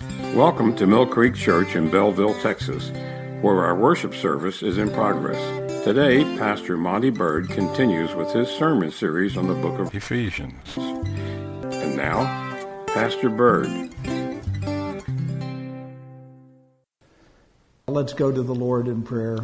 Welcome to Mill Creek Church in Bellville, Texas, where our worship service is in progress. Today, Pastor Monty Bird continues with his sermon series on the book of Ephesians. And now, Pastor Bird. Let's go to the Lord in prayer.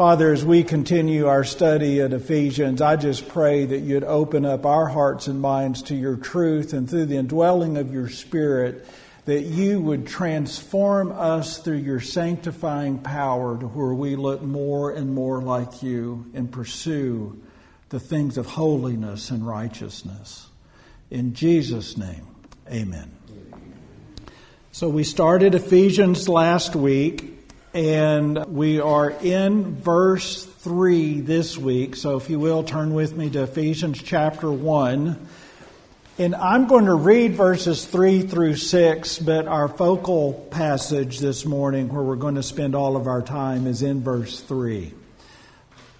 Father, as we continue our study at Ephesians, I just pray that you'd open up our hearts and minds to your truth and through the indwelling of your Spirit, that you would transform us through your sanctifying power to where we look more and more like you and pursue the things of holiness and righteousness. In Jesus' name, amen. So we started Ephesians last week and we are in verse 3 this week. So if you will, turn with me to Ephesians chapter 1. And I'm going to read verses 3 through 6, but our focal passage this morning, where we're going to spend all of our time, is in verse 3.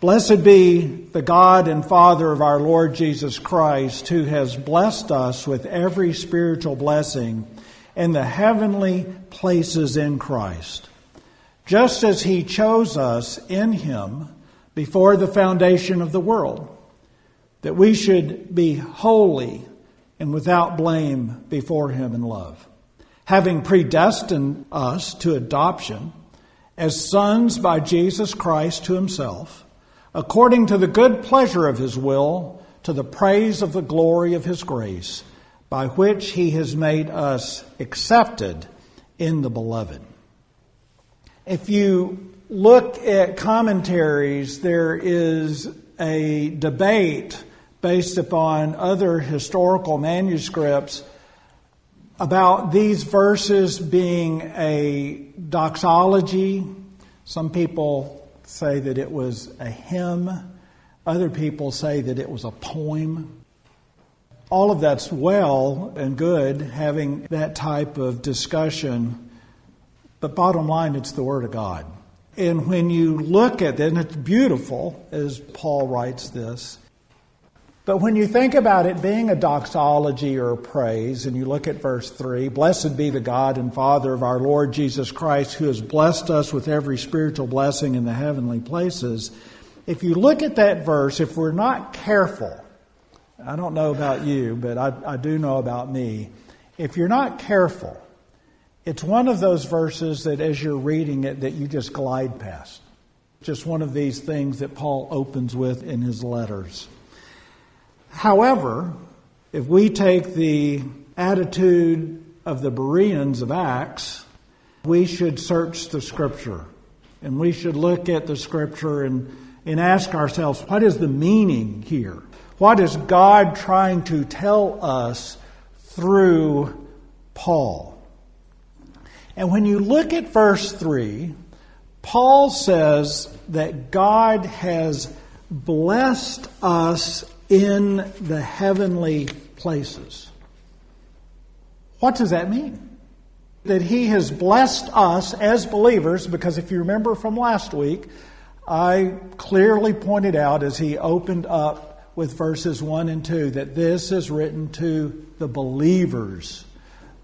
Blessed be the God and Father of our Lord Jesus Christ, who has blessed us with every spiritual blessing in the heavenly places in Christ just as he chose us in him before the foundation of the world, that we should be holy and without blame before him in love, having predestined us to adoption as sons by Jesus Christ to himself, according to the good pleasure of his will, to the praise of the glory of his grace, by which he has made us accepted in the beloved. If you look at commentaries, there is a debate based upon other historical manuscripts about these verses being a doxology. Some people say that it was a hymn, other people say that it was a poem. All of that's well and good having that type of discussion. But bottom line, it's the Word of God. And when you look at it, and it's beautiful as Paul writes this, but when you think about it being a doxology or a praise, and you look at verse 3 Blessed be the God and Father of our Lord Jesus Christ, who has blessed us with every spiritual blessing in the heavenly places. If you look at that verse, if we're not careful, I don't know about you, but I, I do know about me. If you're not careful, it's one of those verses that as you're reading it that you just glide past. Just one of these things that Paul opens with in his letters. However, if we take the attitude of the Bereans of Acts, we should search the scripture. And we should look at the scripture and, and ask ourselves, what is the meaning here? What is God trying to tell us through Paul? And when you look at verse 3, Paul says that God has blessed us in the heavenly places. What does that mean? That he has blessed us as believers, because if you remember from last week, I clearly pointed out as he opened up with verses 1 and 2 that this is written to the believers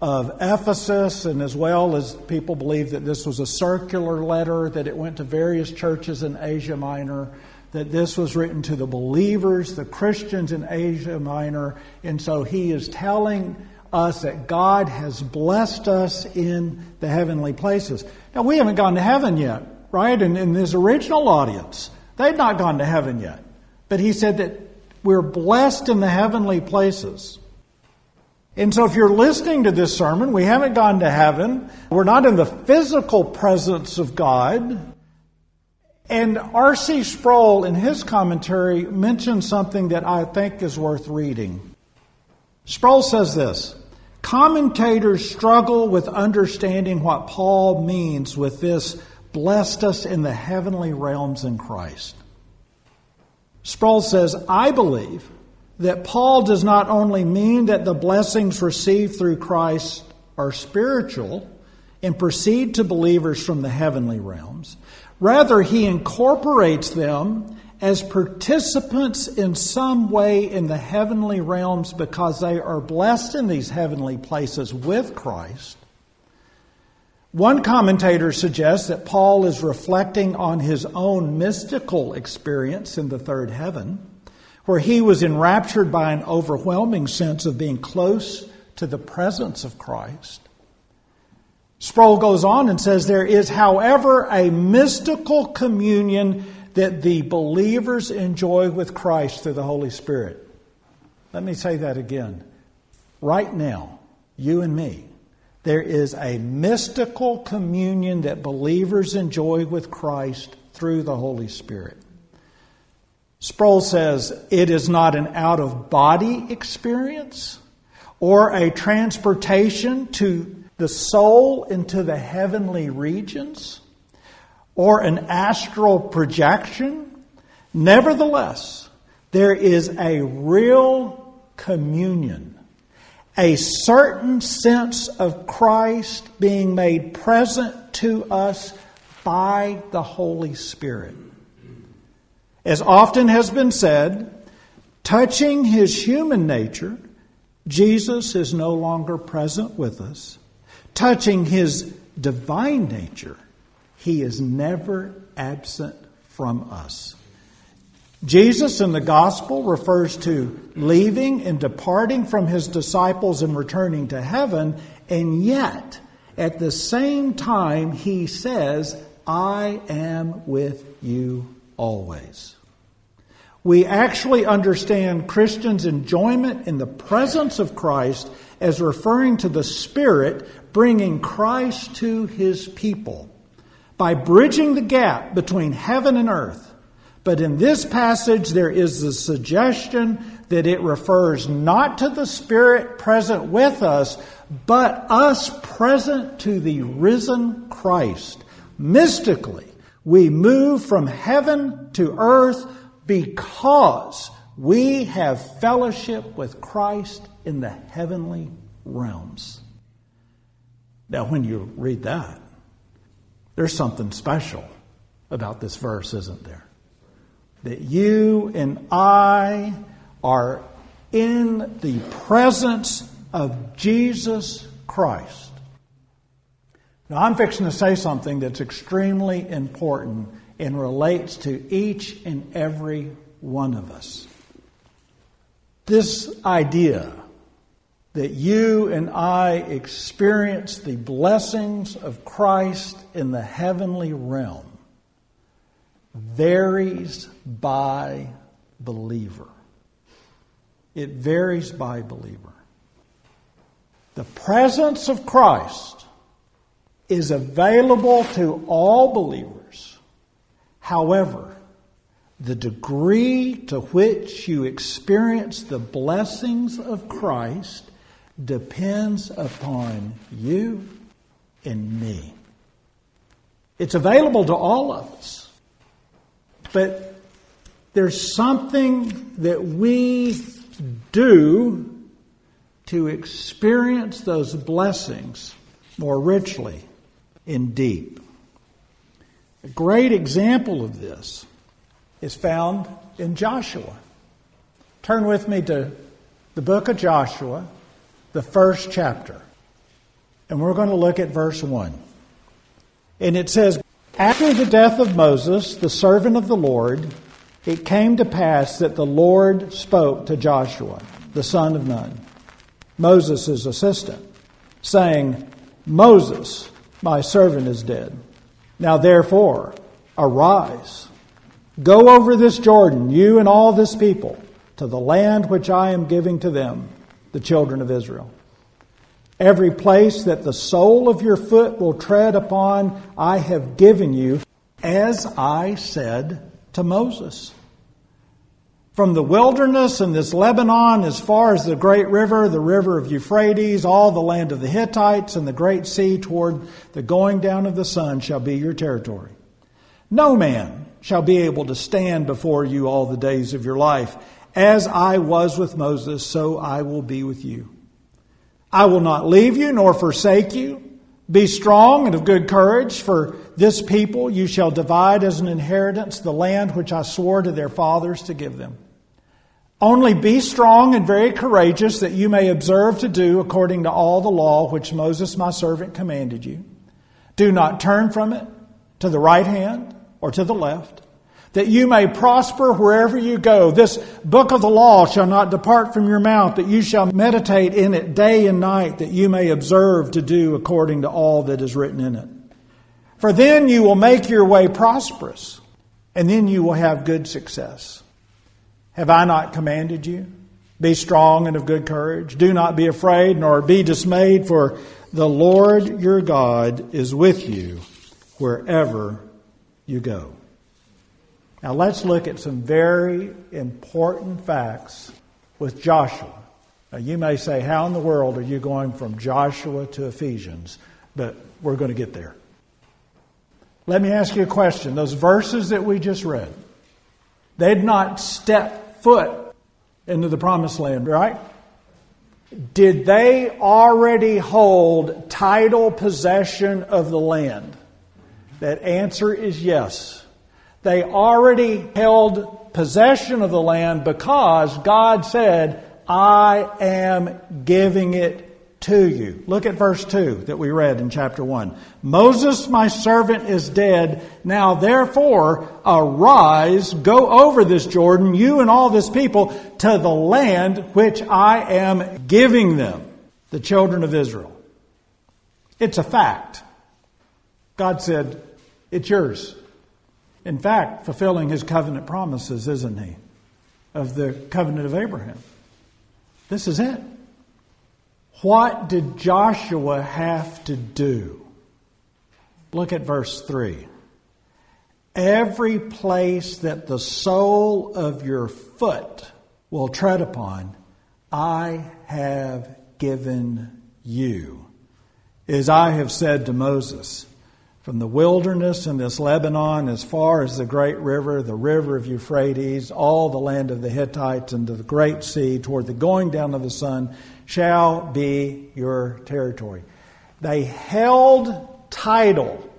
of Ephesus, and as well as people believe that this was a circular letter, that it went to various churches in Asia Minor, that this was written to the believers, the Christians in Asia Minor, and so he is telling us that God has blessed us in the heavenly places. Now, we haven't gone to heaven yet, right? And in his original audience, they'd not gone to heaven yet. But he said that we're blessed in the heavenly places. And so, if you're listening to this sermon, we haven't gone to heaven. We're not in the physical presence of God. And R.C. Sproul, in his commentary, mentions something that I think is worth reading. Sproul says this Commentators struggle with understanding what Paul means with this blessed us in the heavenly realms in Christ. Sproul says, I believe that Paul does not only mean that the blessings received through Christ are spiritual and proceed to believers from the heavenly realms, rather, he incorporates them as participants in some way in the heavenly realms because they are blessed in these heavenly places with Christ. One commentator suggests that Paul is reflecting on his own mystical experience in the third heaven, where he was enraptured by an overwhelming sense of being close to the presence of Christ. Sproul goes on and says there is, however, a mystical communion that the believers enjoy with Christ through the Holy Spirit. Let me say that again. Right now, you and me, there is a mystical communion that believers enjoy with Christ through the Holy Spirit. Sproul says it is not an out of body experience or a transportation to the soul into the heavenly regions or an astral projection. Nevertheless, there is a real communion, a certain sense of Christ being made present to us by the Holy Spirit. As often has been said, touching his human nature, Jesus is no longer present with us. Touching his divine nature, he is never absent from us. Jesus in the gospel refers to leaving and departing from his disciples and returning to heaven, and yet at the same time he says, I am with you always. We actually understand Christians' enjoyment in the presence of Christ as referring to the Spirit bringing Christ to his people by bridging the gap between heaven and earth. But in this passage, there is the suggestion that it refers not to the Spirit present with us, but us present to the risen Christ. Mystically, we move from heaven to earth because we have fellowship with Christ in the heavenly realms. Now, when you read that, there's something special about this verse, isn't there? That you and I are in the presence of Jesus Christ. Now, I'm fixing to say something that's extremely important and relates to each and every one of us. This idea that you and I experience the blessings of Christ in the heavenly realm varies by believer. It varies by believer. The presence of Christ is available to all believers. However, the degree to which you experience the blessings of Christ depends upon you and me. It's available to all of us. But there's something that we do to experience those blessings more richly and deep. A great example of this is found in Joshua. Turn with me to the book of Joshua, the first chapter. And we're going to look at verse 1. And it says, After the death of Moses, the servant of the Lord, it came to pass that the Lord spoke to Joshua, the son of Nun, Moses' assistant, saying, Moses, my servant, is dead. Now therefore, arise, go over this Jordan, you and all this people, to the land which I am giving to them the children of Israel. Every place that the sole of your foot will tread upon, I have given you, as I said to Moses. From the wilderness and this Lebanon, as far as the great river, the river of Euphrates, all the land of the Hittites, and the great sea toward the going down of the sun shall be your territory. No man shall be able to stand before you all the days of your life. As I was with Moses, so I will be with you. I will not leave you nor forsake you. Be strong and of good courage, for this people you shall divide as an inheritance the land which I swore to their fathers to give them. Only be strong and very courageous that you may observe to do according to all the law which Moses my servant commanded you. Do not turn from it to the right hand or to the left, that you may prosper wherever you go. This book of the law shall not depart from your mouth, that you shall meditate in it day and night, that you may observe to do according to all that is written in it. For then you will make your way prosperous, and then you will have good success. Have I not commanded you? Be strong and of good courage. Do not be afraid nor be dismayed, for the Lord your God is with you wherever you go. Now let's look at some very important facts with Joshua. Now you may say, How in the world are you going from Joshua to Ephesians? But we're going to get there. Let me ask you a question. Those verses that we just read, they'd not stepped foot into the promised land, right? Did they already hold title possession of the land? That answer is yes. They already held possession of the land because God said, I am giving it to you. Look at verse 2 that we read in chapter 1. Moses, my servant, is dead. Now therefore, arise, go over this Jordan, you and all this people, to the land which I am giving them, the children of Israel. It's a fact. God said, it's yours. In fact, fulfilling his covenant promises, isn't he? Of the covenant of Abraham. This is it. What did Joshua have to do? Look at verse 3. Every place that the sole of your foot will tread upon, I have given you. As I have said to Moses, from the wilderness and this Lebanon as far as the great river, the river of Euphrates, all the land of the Hittites, and to the great sea, toward the going down of the sun, shall be your territory. They held title,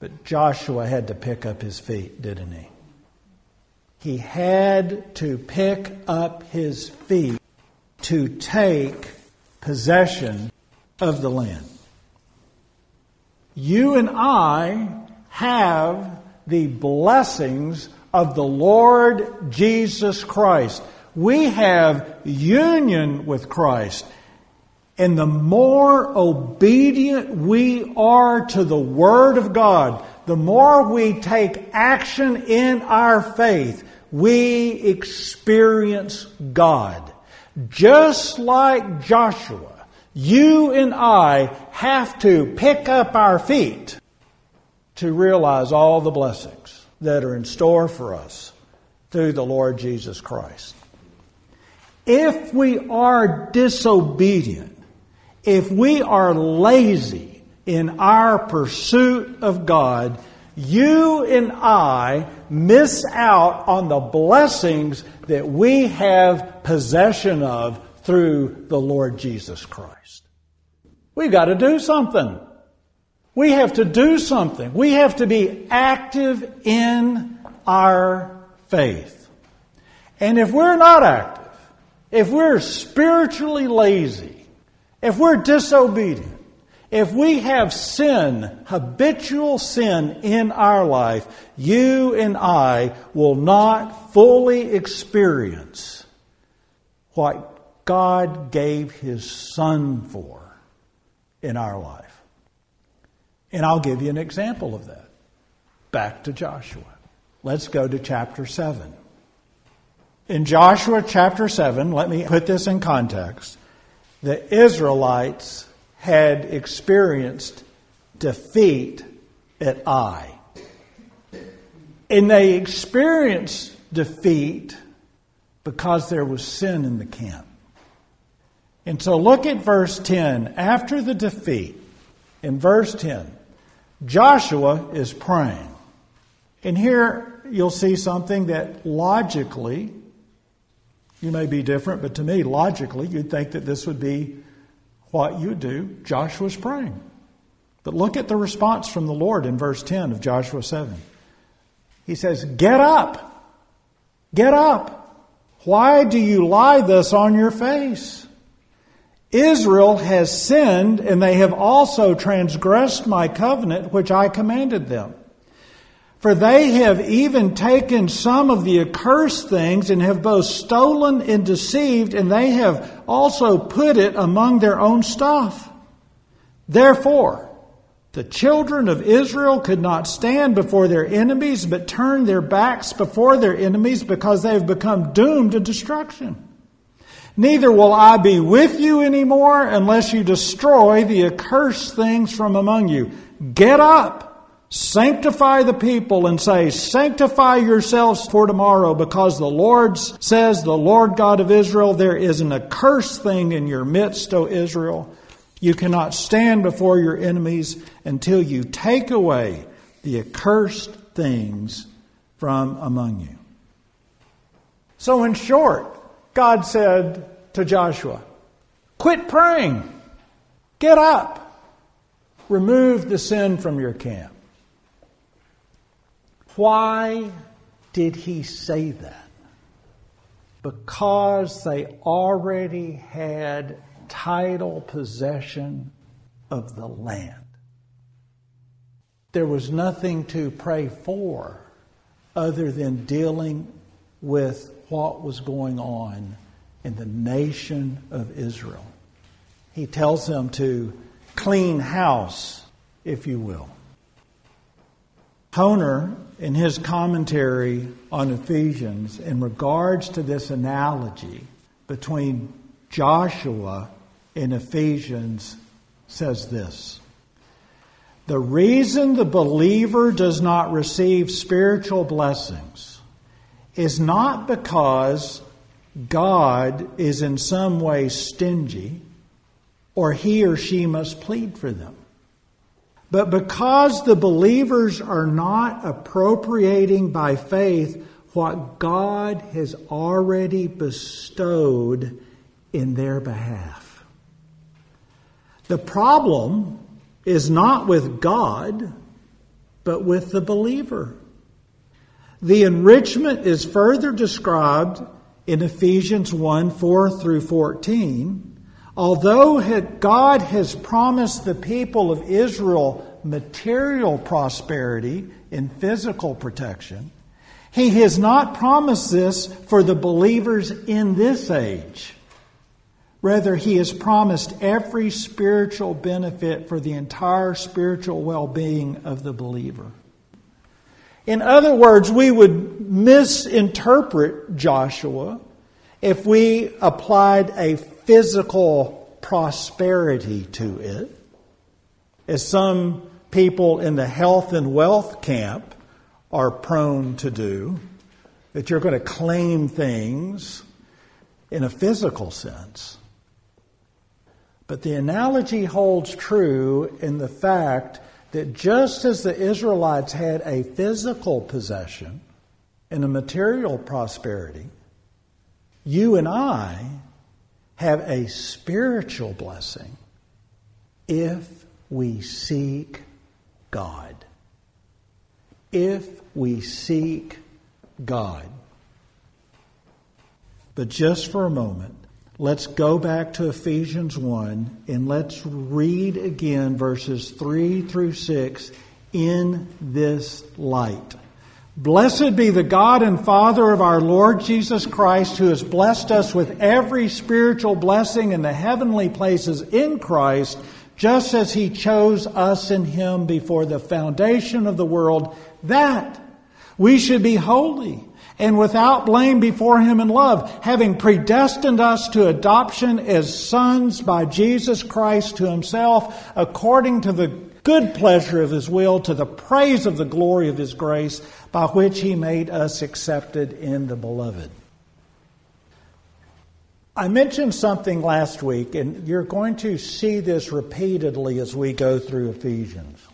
but Joshua had to pick up his feet, didn't he? He had to pick up his feet to take possession of the land. You and I have the blessings of the Lord Jesus Christ we have union with Christ. And the more obedient we are to the Word of God, the more we take action in our faith, we experience God. Just like Joshua, you and I have to pick up our feet to realize all the blessings that are in store for us through the Lord Jesus Christ. If we are disobedient, if we are lazy in our pursuit of God, you and I miss out on the blessings that we have possession of through the Lord Jesus Christ. We've got to do something. We have to do something. We have to be active in our faith. And if we're not active, if we're spiritually lazy, if we're disobedient, if we have sin, habitual sin in our life, you and I will not fully experience what God gave His Son for in our life. And I'll give you an example of that. Back to Joshua. Let's go to chapter 7. In Joshua chapter 7, let me put this in context. The Israelites had experienced defeat at Ai. And they experienced defeat because there was sin in the camp. And so look at verse 10. After the defeat, in verse 10, Joshua is praying. And here you'll see something that logically you may be different, but to me, logically, you'd think that this would be what you'd do, Joshua's praying. But look at the response from the Lord in verse 10 of Joshua 7. He says, Get up! Get up! Why do you lie thus on your face? Israel has sinned, and they have also transgressed my covenant which I commanded them. For they have even taken some of the accursed things and have both stolen and deceived, and they have also put it among their own stuff. Therefore, the children of Israel could not stand before their enemies, but turned their backs before their enemies because they have become doomed to destruction. Neither will I be with you anymore unless you destroy the accursed things from among you. Get up Sanctify the people and say, Sanctify yourselves for tomorrow, because the Lord says, The Lord God of Israel, there is an accursed thing in your midst, O Israel. You cannot stand before your enemies until you take away the accursed things from among you. So, in short, God said to Joshua, Quit praying, get up, remove the sin from your camp. Why did he say that? Because they already had title possession of the land. There was nothing to pray for other than dealing with what was going on in the nation of Israel. He tells them to clean house, if you will. Toner, in his commentary on Ephesians, in regards to this analogy between Joshua and Ephesians, says this The reason the believer does not receive spiritual blessings is not because God is in some way stingy or he or she must plead for them. But because the believers are not appropriating by faith what God has already bestowed in their behalf. The problem is not with God, but with the believer. The enrichment is further described in Ephesians 1 4 through 14 Although God has promised the people of Israel material prosperity and physical protection, He has not promised this for the believers in this age. Rather, He has promised every spiritual benefit for the entire spiritual well being of the believer. In other words, we would misinterpret Joshua if we applied a physical prosperity to it, as some people in the health and wealth camp are prone to do, that you're going to claim things in a physical sense. But the analogy holds true in the fact that just as the Israelites had a physical possession and a material prosperity, you and I have a spiritual blessing if we seek God. If we seek God. But just for a moment, let's go back to Ephesians 1 and let's read again verses 3 through 6 in this light. Blessed be the God and Father of our Lord Jesus Christ, who has blessed us with every spiritual blessing in the heavenly places in Christ, just as he chose us in him before the foundation of the world, that we should be holy and without blame before him in love, having predestined us to adoption as sons by Jesus Christ to himself, according to the good pleasure of his will, to the praise of the glory of his grace by which he made us accepted in the beloved. I mentioned something last week, and you're going to see this repeatedly as we go through Ephesians.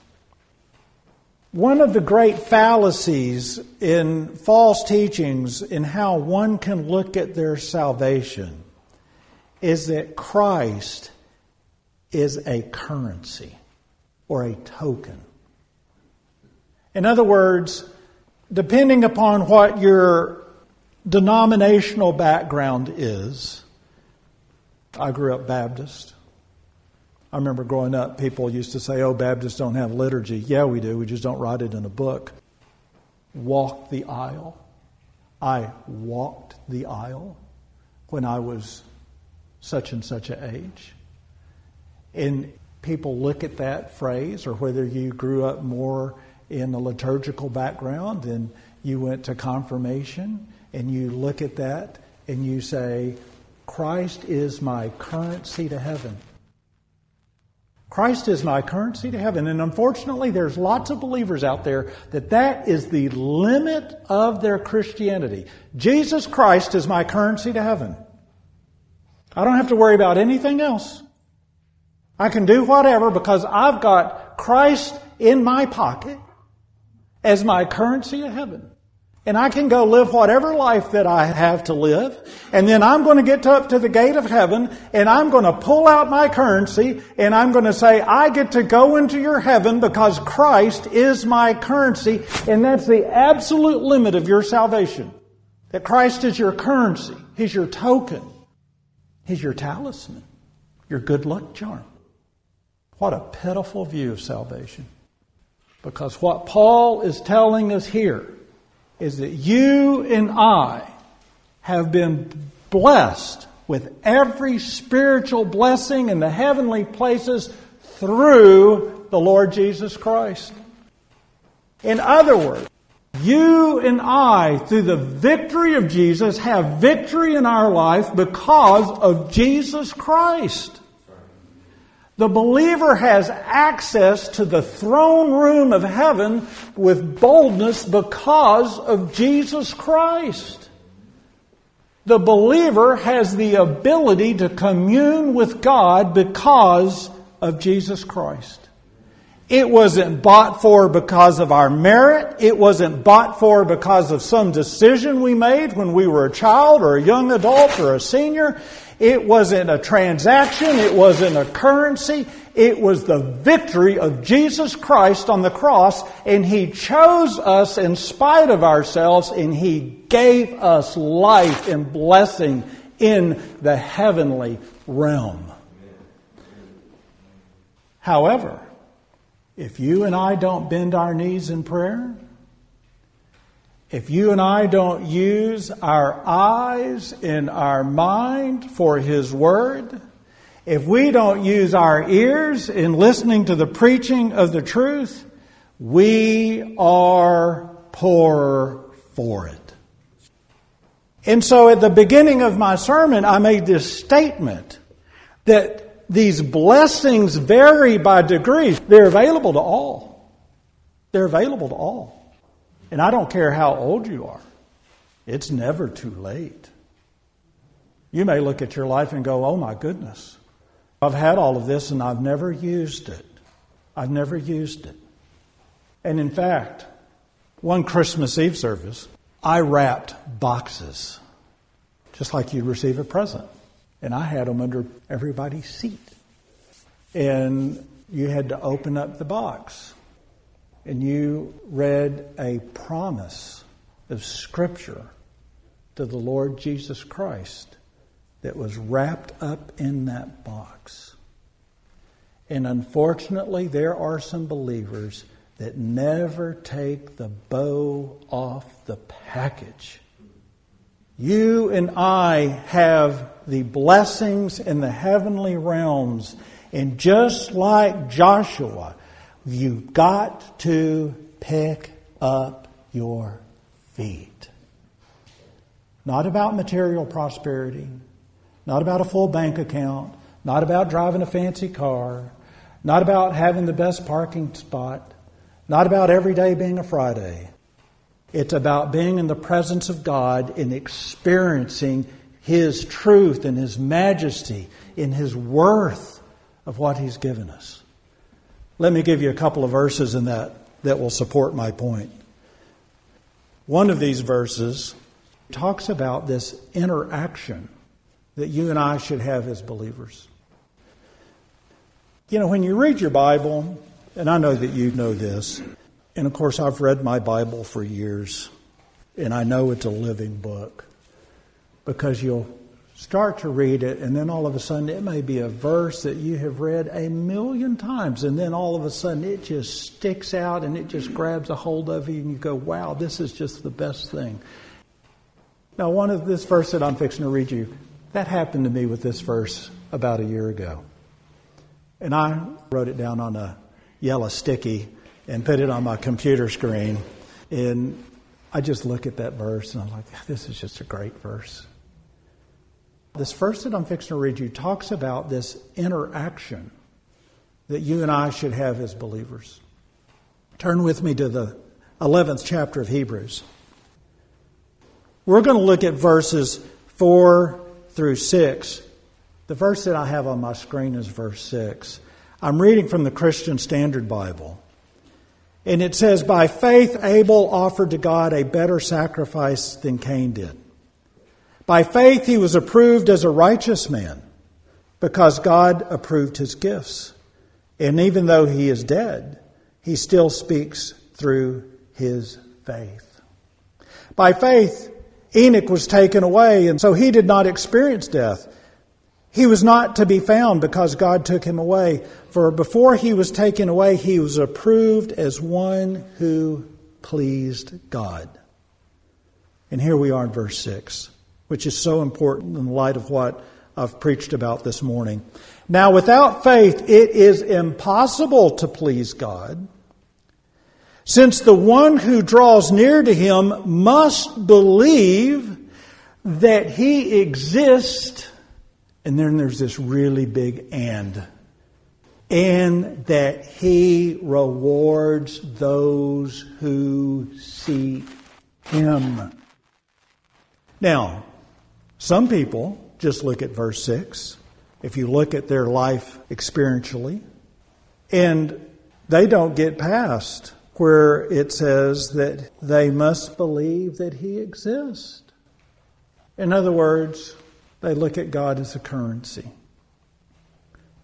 One of the great fallacies in false teachings in how one can look at their salvation is that Christ is a currency or a token. In other words, depending upon what your denominational background is, I grew up Baptist. I remember growing up, people used to say, oh, Baptists don't have liturgy. Yeah, we do. We just don't write it in a book. Walk the aisle. I walked the aisle when I was such and such an age. And people look at that phrase, or whether you grew up more in a liturgical background and you went to confirmation, and you look at that and you say, Christ is my currency to heaven. Christ is my currency to heaven. And unfortunately, there's lots of believers out there that that is the limit of their Christianity. Jesus Christ is my currency to heaven. I don't have to worry about anything else. I can do whatever because I've got Christ in my pocket as my currency to heaven. And I can go live whatever life that I have to live. And then I'm going to get up to the gate of heaven and I'm going to pull out my currency and I'm going to say, I get to go into your heaven because Christ is my currency. And that's the absolute limit of your salvation. That Christ is your currency. He's your token. He's your talisman. Your good luck charm. What a pitiful view of salvation. Because what Paul is telling us here is that you and I have been blessed with every spiritual blessing in the heavenly places through the Lord Jesus Christ. In other words, you and I, through the victory of Jesus, have victory in our life because of Jesus Christ. The believer has access to the throne room of heaven with boldness because of Jesus Christ. The believer has the ability to commune with God because of Jesus Christ. It wasn't bought for because of our merit. It wasn't bought for because of some decision we made when we were a child or a young adult or a senior. It wasn't a transaction. It wasn't a currency. It was the victory of Jesus Christ on the cross, and He chose us in spite of ourselves, and He gave us life and blessing in the heavenly realm. However, if you and I don't bend our knees in prayer, if you and I don't use our eyes and our mind for His Word, if we don't use our ears in listening to the preaching of the truth, we are poor for it. And so at the beginning of my sermon, I made this statement that these blessings vary by degrees. They're available to all. They're available to all. And I don't care how old you are, it's never too late. You may look at your life and go, oh my goodness, I've had all of this and I've never used it. I've never used it. And in fact, one Christmas Eve service, I wrapped boxes, just like you'd receive a present. And I had them under everybody's seat. And you had to open up the box and you read a promise of Scripture to the Lord Jesus Christ that was wrapped up in that box. And unfortunately, there are some believers that never take the bow off the package. You and I have the blessings in the heavenly realms. And just like Joshua, You've got to pick up your feet. Not about material prosperity, not about a full bank account, not about driving a fancy car, not about having the best parking spot, not about every day being a Friday. It's about being in the presence of God and experiencing His truth and His majesty in His worth of what He's given us. Let me give you a couple of verses in that that will support my point. One of these verses talks about this interaction that you and I should have as believers. You know, when you read your Bible, and I know that you know this, and of course, I've read my Bible for years, and I know it's a living book because you'll start to read it, and then all of a sudden it may be a verse that you have read a million times, and then all of a sudden it just sticks out and it just grabs a hold of you, and you go, wow, this is just the best thing. Now, one of this verse that I'm fixing to read you, that happened to me with this verse about a year ago. And I wrote it down on a yellow sticky and put it on my computer screen. And I just look at that verse and I'm like, this is just a great verse. This verse that I'm fixing to read you talks about this interaction that you and I should have as believers. Turn with me to the 11th chapter of Hebrews. We're going to look at verses 4 through 6. The verse that I have on my screen is verse 6. I'm reading from the Christian Standard Bible. And it says, By faith, Abel offered to God a better sacrifice than Cain did. By faith, he was approved as a righteous man because God approved his gifts. And even though he is dead, he still speaks through his faith. By faith, Enoch was taken away, and so he did not experience death. He was not to be found because God took him away. For before he was taken away, he was approved as one who pleased God. And here we are in verse 6, which is so important in light of what I've preached about this morning. Now, without faith, it is impossible to please God. Since the one who draws near to him must believe that he exists, and then there's this really big and, and that he rewards those who seek him. Now, some people just look at verse 6. If you look at their life experientially, and they don't get past where it says that they must believe that He exists. In other words, they look at God as a currency.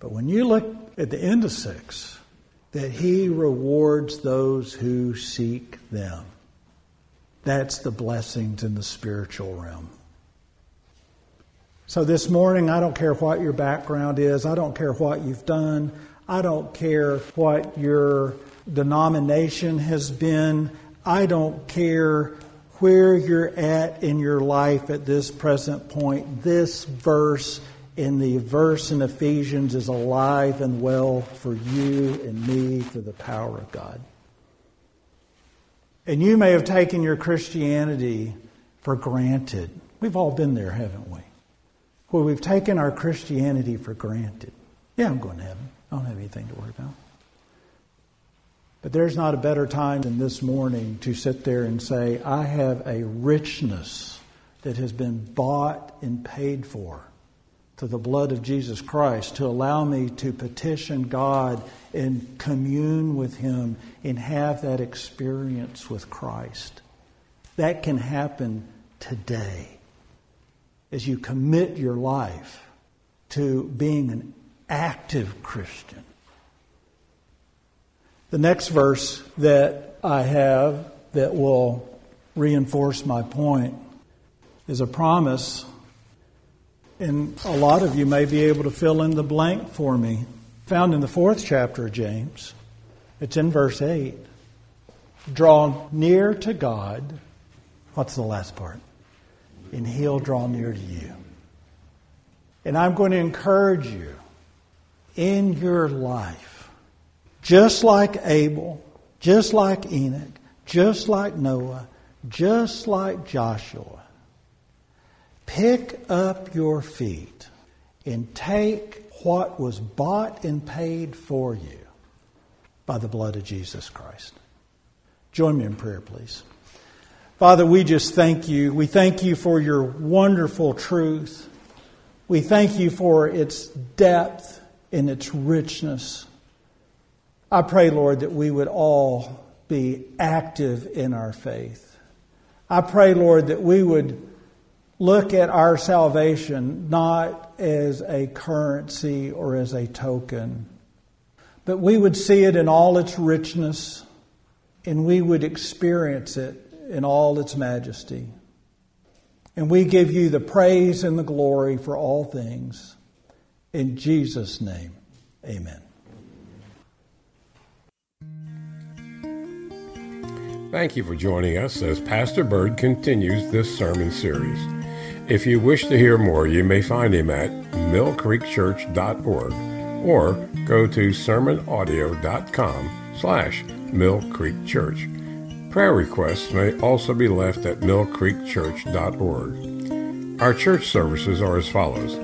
But when you look at the end of six, that He rewards those who seek them. That's the blessings in the spiritual realm. So this morning, I don't care what your background is, I don't care what you've done, I don't care what your denomination has been. I don't care where you're at in your life at this present point. This verse in the verse in Ephesians is alive and well for you and me through the power of God. And you may have taken your Christianity for granted. We've all been there, haven't we? Where we've taken our Christianity for granted. Yeah, I'm going to heaven. I don't have anything to worry about. But there's not a better time than this morning to sit there and say, I have a richness that has been bought and paid for to the blood of Jesus Christ to allow me to petition God and commune with Him and have that experience with Christ. That can happen today as you commit your life to being an active Christian the next verse that I have that will reinforce my point is a promise, and a lot of you may be able to fill in the blank for me. Found in the fourth chapter of James, it's in verse 8. Draw near to God. What's the last part? And He'll draw near to you. And I'm going to encourage you in your life just like Abel, just like Enoch, just like Noah, just like Joshua. Pick up your feet and take what was bought and paid for you by the blood of Jesus Christ. Join me in prayer, please. Father, we just thank you. We thank you for your wonderful truth. We thank you for its depth and its richness. I pray, Lord, that we would all be active in our faith. I pray, Lord, that we would look at our salvation not as a currency or as a token, but we would see it in all its richness and we would experience it in all its majesty. And we give you the praise and the glory for all things. In Jesus' name, amen. Thank you for joining us as Pastor Bird continues this sermon series. If you wish to hear more, you may find him at millcreekchurch.org or go to sermonaudio.com slash millcreekchurch. Prayer requests may also be left at millcreekchurch.org. Our church services are as follows.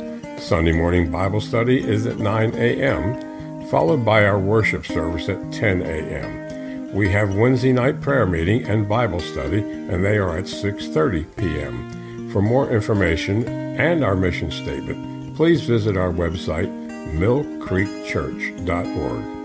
Sunday morning Bible study is at 9 a.m., followed by our worship service at 10 a.m. We have Wednesday night prayer meeting and Bible study, and they are at 6:30 p.m. For more information and our mission statement, please visit our website millcreekchurch.org.